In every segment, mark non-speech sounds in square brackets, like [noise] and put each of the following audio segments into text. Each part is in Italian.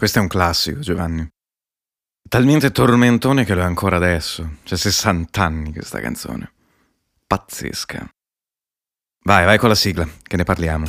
Questo è un classico, Giovanni. Talmente tormentone che lo è ancora adesso. C'è 60 anni questa canzone. Pazzesca. Vai, vai con la sigla, che ne parliamo.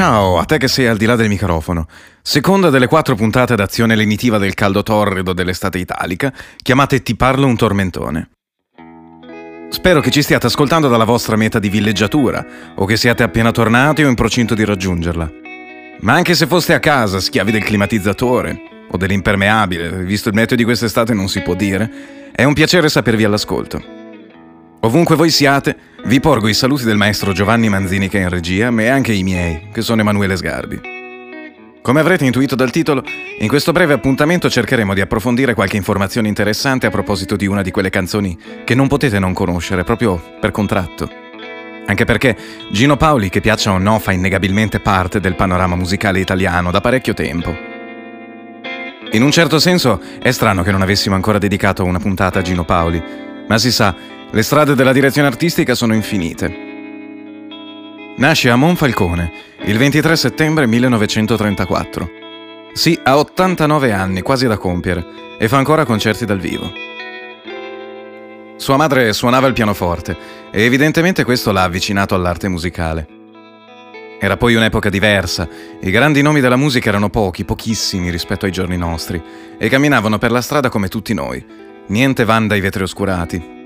Ciao, a te che sei al di là del microfono. Seconda delle quattro puntate d'azione lenitiva del caldo torrido dell'estate italica, chiamate Ti parlo un tormentone. Spero che ci stiate ascoltando dalla vostra meta di villeggiatura, o che siate appena tornati o in procinto di raggiungerla. Ma anche se foste a casa, schiavi del climatizzatore, o dell'impermeabile, visto il meteo di quest'estate non si può dire, è un piacere sapervi all'ascolto. Ovunque voi siate, vi porgo i saluti del maestro Giovanni Manzini che è in regia, ma anche i miei, che sono Emanuele Sgarbi. Come avrete intuito dal titolo, in questo breve appuntamento cercheremo di approfondire qualche informazione interessante a proposito di una di quelle canzoni che non potete non conoscere proprio per contratto. Anche perché Gino Paoli, che piaccia o no, fa innegabilmente parte del panorama musicale italiano da parecchio tempo. In un certo senso è strano che non avessimo ancora dedicato una puntata a Gino Paoli, ma si sa, le strade della direzione artistica sono infinite. Nasce a Monfalcone il 23 settembre 1934. Sì, ha 89 anni, quasi da compiere, e fa ancora concerti dal vivo. Sua madre suonava il pianoforte e evidentemente questo l'ha avvicinato all'arte musicale. Era poi un'epoca diversa, i grandi nomi della musica erano pochi, pochissimi rispetto ai giorni nostri, e camminavano per la strada come tutti noi, niente van dai vetri oscurati,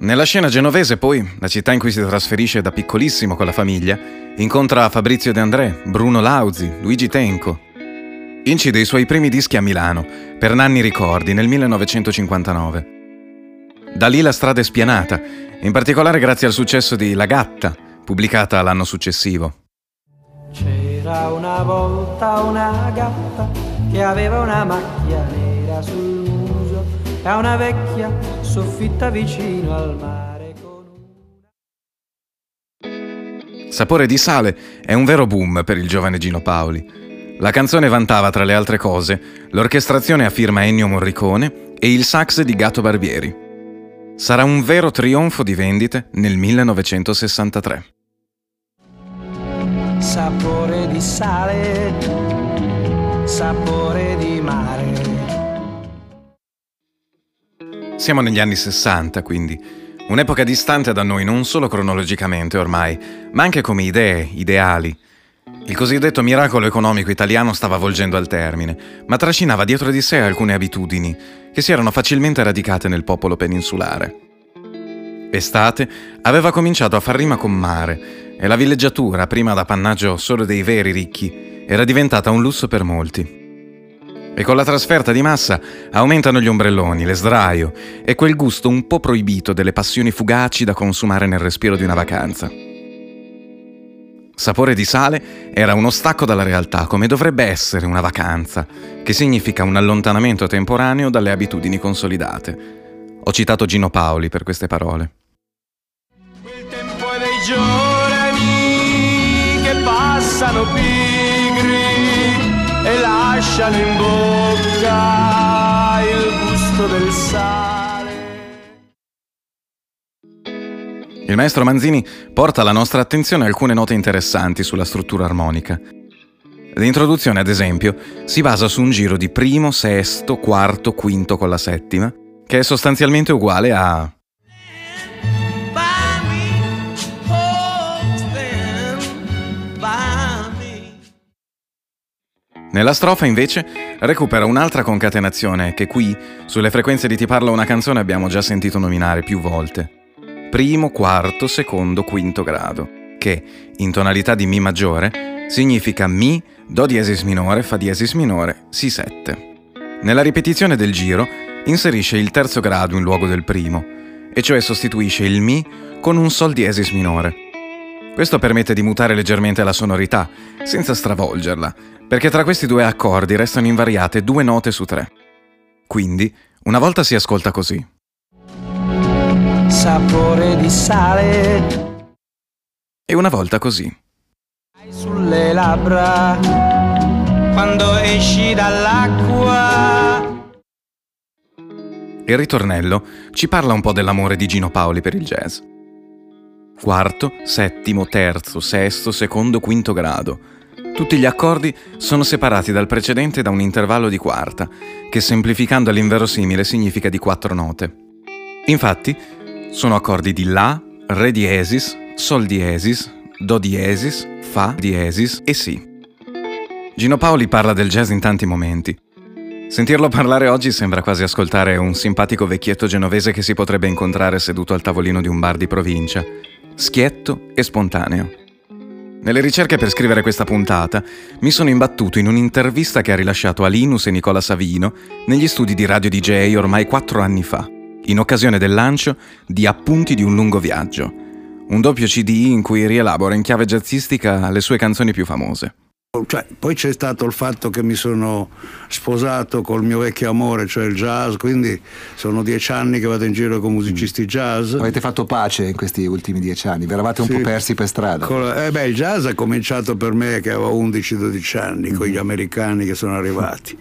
nella scena genovese, poi, la città in cui si trasferisce da piccolissimo con la famiglia, incontra Fabrizio De André, Bruno Lauzi, Luigi Tenco. Incide i suoi primi dischi a Milano, per Nanni Ricordi, nel 1959. Da lì la strada è spianata, in particolare grazie al successo di La Gatta, pubblicata l'anno successivo. C'era una volta una gatta che aveva una macchia nera sul muso e una vecchia soffitta vicino al mare con una... Sapore di sale è un vero boom per il giovane Gino Paoli. La canzone vantava, tra le altre cose, l'orchestrazione a firma Ennio Morricone e il sax di Gatto Barbieri. Sarà un vero trionfo di vendite nel 1963. Sapore di sale, sapore di mare siamo negli anni 60, quindi un'epoca distante da noi non solo cronologicamente ormai, ma anche come idee, ideali. Il cosiddetto miracolo economico italiano stava volgendo al termine, ma trascinava dietro di sé alcune abitudini che si erano facilmente radicate nel popolo peninsulare. Estate aveva cominciato a far rima con mare e la villeggiatura, prima d'appannaggio solo dei veri ricchi, era diventata un lusso per molti. E con la trasferta di massa aumentano gli ombrelloni, le sdraio e quel gusto un po' proibito delle passioni fugaci da consumare nel respiro di una vacanza. Sapore di sale era uno stacco dalla realtà, come dovrebbe essere una vacanza, che significa un allontanamento temporaneo dalle abitudini consolidate. Ho citato Gino Paoli per queste parole. Quel tempo è dei giorni che passano pigri e lasciano in bocca il gusto del sale. Il maestro Manzini porta alla nostra attenzione alcune note interessanti sulla struttura armonica. L'introduzione, ad esempio, si basa su un giro di primo, sesto, quarto, quinto con la settima, che è sostanzialmente uguale a Nella strofa invece recupera un'altra concatenazione che qui, sulle frequenze di Ti parla una canzone, abbiamo già sentito nominare più volte. Primo, quarto, secondo, quinto grado, che, in tonalità di Mi maggiore, significa Mi, Do diesis minore, Fa diesis minore, Si7. Nella ripetizione del giro inserisce il terzo grado in luogo del primo, e cioè sostituisce il Mi con un Sol diesis minore. Questo permette di mutare leggermente la sonorità, senza stravolgerla, perché tra questi due accordi restano invariate due note su tre. Quindi, una volta si ascolta così. Sapore di sale. E una volta così. sulle labbra quando esci dall'acqua. Il ritornello ci parla un po' dell'amore di Gino Paoli per il jazz. Quarto, settimo, terzo, sesto, secondo, quinto grado. Tutti gli accordi sono separati dal precedente da un intervallo di quarta, che semplificando all'inverosimile significa di quattro note. Infatti, sono accordi di La, Re diesis, Sol diesis, Do diesis, Fa diesis e Si. Gino Paoli parla del jazz in tanti momenti. Sentirlo parlare oggi sembra quasi ascoltare un simpatico vecchietto genovese che si potrebbe incontrare seduto al tavolino di un bar di provincia, schietto e spontaneo. Nelle ricerche per scrivere questa puntata mi sono imbattuto in un'intervista che ha rilasciato a Linus e Nicola Savino negli studi di Radio DJ ormai quattro anni fa, in occasione del lancio di Appunti di un lungo viaggio, un doppio CD in cui rielabora in chiave jazzistica le sue canzoni più famose. Cioè, poi c'è stato il fatto che mi sono sposato col mio vecchio amore, cioè il jazz, quindi sono dieci anni che vado in giro con musicisti jazz. Avete fatto pace in questi ultimi dieci anni? Vi eravate un Sì. po' persi per strada? Col- eh beh, il jazz è cominciato per me che avevo 11-12 anni, con gli americani che sono arrivati.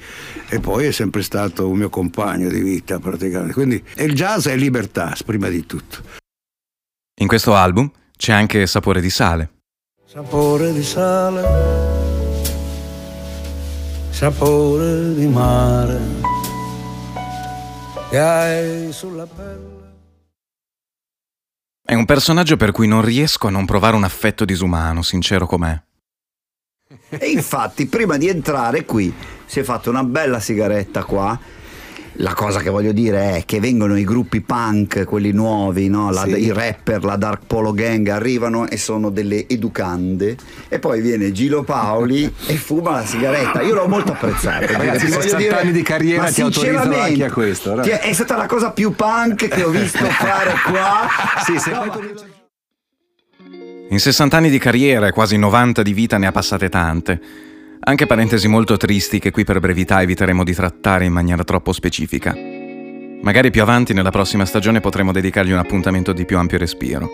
E poi è sempre stato un mio compagno di vita praticamente. Quindi e il jazz è libertà, prima di tutto. In questo album c'è anche Sapore di sale. Sapore di sale, sapore di mare, che hai sulla pelle. È un personaggio per cui non riesco a non provare un affetto disumano, sincero com'è. E infatti, prima di entrare qui, si è fatta una bella sigaretta qua. La cosa che voglio dire è che vengono i gruppi punk, quelli nuovi, no? La- Sì. i rapper, la Dark Polo Gang arrivano e sono delle educande. E poi viene Gilo Paoli e fuma la sigaretta. Io l'ho molto apprezzato. Ragazzi, Ti voglio 60 anni di carriera ti autorizzano sinceramente, anche a questo, no? ti è, è stata la cosa più punk che ho visto fare qua. [laughs] Sì, se No, poi- ma- In 60 anni di carriera e quasi 90 di vita ne ha passate tante. Anche parentesi molto tristi che qui per brevità eviteremo di trattare in maniera troppo specifica. Magari più avanti nella prossima stagione potremo dedicargli un appuntamento di più ampio respiro.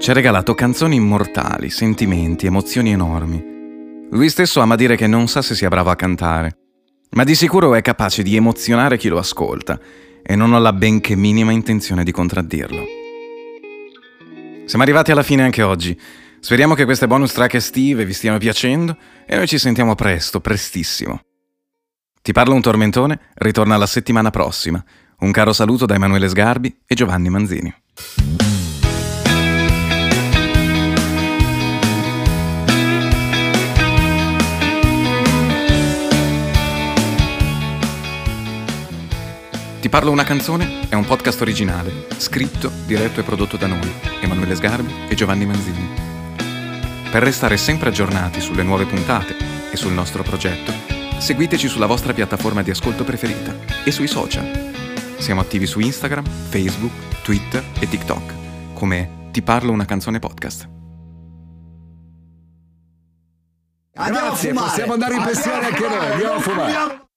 Ci ha regalato canzoni immortali, sentimenti, emozioni enormi. Lui stesso ama dire che non sa se sia bravo a cantare, ma di sicuro è capace di emozionare chi lo ascolta e non ho la benché minima intenzione di contraddirlo. Siamo arrivati alla fine anche oggi. Speriamo che queste bonus track estive vi stiano piacendo e noi ci sentiamo presto, prestissimo. Ti parla un tormentone, ritorna la settimana prossima. Un caro saluto da Emanuele Sgarbi e Giovanni Manzini. Ti parlo una canzone è un podcast originale, scritto, diretto e prodotto da noi, Emanuele Sgarbi e Giovanni Manzini. Per restare sempre aggiornati sulle nuove puntate e sul nostro progetto, seguiteci sulla vostra piattaforma di ascolto preferita e sui social. Siamo attivi su Instagram, Facebook, Twitter e TikTok, come Ti parlo una canzone podcast. Andiamo Grazie, a fumare. possiamo andare in pensione anche noi, andiamo a fumare.